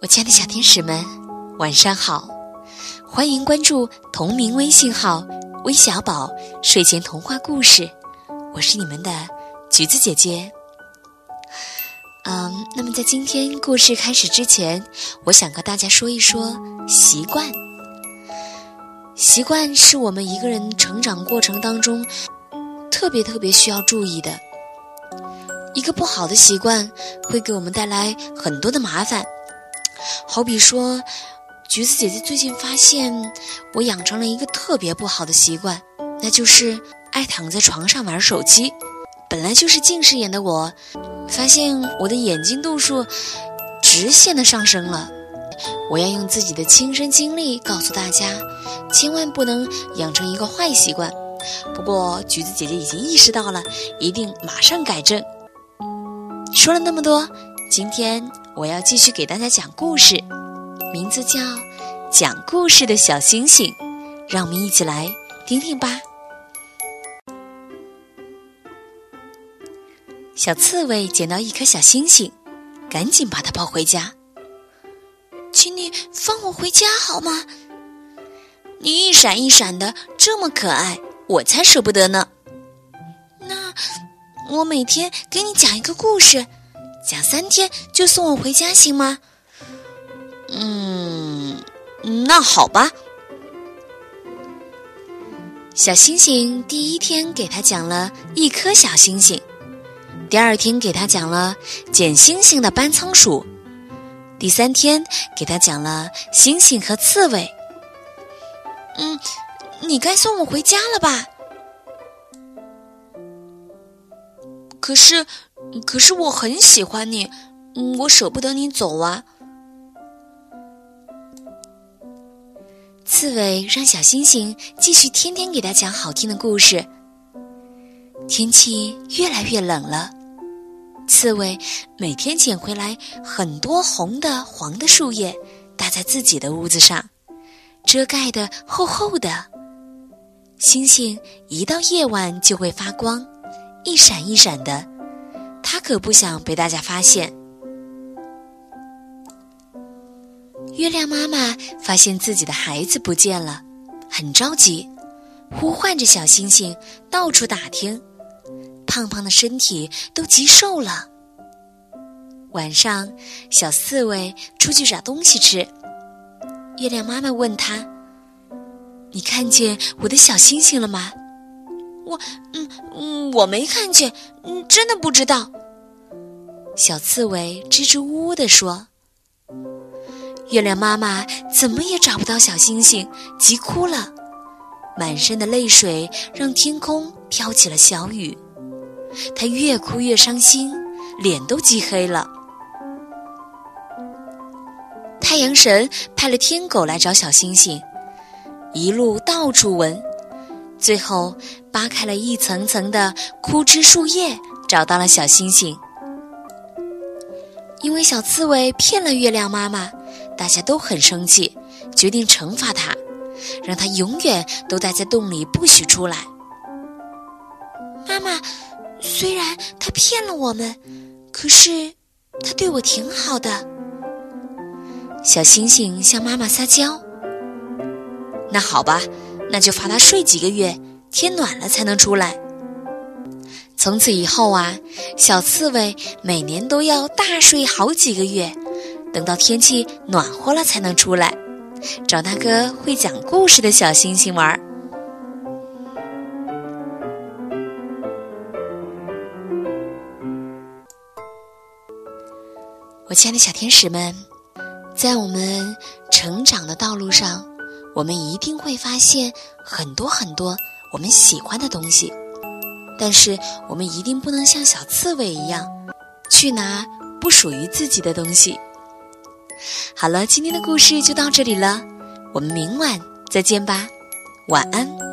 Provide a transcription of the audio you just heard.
我亲爱的小天使们，晚上好！欢迎关注同名微信号“微小宝睡前童话故事”，我是你们的橘子姐姐。嗯，那么在今天故事开始之前，我想和大家说一说习惯。习惯是我们一个人成长过程当中特别特别需要注意的。一个不好的习惯会给我们带来很多的麻烦。好比说，橘子姐姐最近发现我养成了一个特别不好的习惯，那就是爱躺在床上玩手机。本来就是近视眼的我，发现我的眼睛度数直线的上升了。我要用自己的亲身经历告诉大家，千万不能养成一个坏习惯。不过橘子姐姐已经意识到了，一定马上改正。说了那么多，今天。我要继续给大家讲故事，名字叫《讲故事的小星星》，让我们一起来听听吧。小刺猬捡到一颗小星星，赶紧把它抱回家。请你放我回家好吗？你一闪一闪的，这么可爱，我才舍不得呢。那我每天给你讲一个故事。讲三天就送我回家行吗？嗯，那好吧。小星星第一天给他讲了一颗小星星，第二天给他讲了捡星星的搬仓鼠，第三天给他讲了星星和刺猬。嗯，你该送我回家了吧？可是。可是我很喜欢你，嗯，我舍不得你走啊。刺猬让小星星继续天天给他讲好听的故事。天气越来越冷了，刺猬每天捡回来很多红的、黄的树叶，搭在自己的屋子上，遮盖的厚厚的。星星一到夜晚就会发光，一闪一闪的。他可不想被大家发现。月亮妈妈发现自己的孩子不见了，很着急，呼唤着小星星到处打听。胖胖的身体都急瘦了。晚上，小刺猬出去找东西吃。月亮妈妈问他：“你看见我的小星星了吗？”“我……嗯嗯，我没看见，嗯，真的不知道。”小刺猬支支吾吾地说：“月亮妈妈怎么也找不到小星星，急哭了，满身的泪水让天空飘起了小雨。她越哭越伤心，脸都积黑了。太阳神派了天狗来找小星星，一路到处闻，最后扒开了一层层的枯枝树叶，找到了小星星。”因为小刺猬骗了月亮妈妈，大家都很生气，决定惩罚它，让它永远都待在洞里，不许出来。妈妈，虽然他骗了我们，可是他对我挺好的。小星星向妈妈撒娇。那好吧，那就罚他睡几个月，天暖了才能出来。从此以后啊，小刺猬每年都要大睡好几个月，等到天气暖和了才能出来，找那个会讲故事的小星星玩。我亲爱的小天使们，在我们成长的道路上，我们一定会发现很多很多我们喜欢的东西。但是我们一定不能像小刺猬一样，去拿不属于自己的东西。好了，今天的故事就到这里了，我们明晚再见吧，晚安。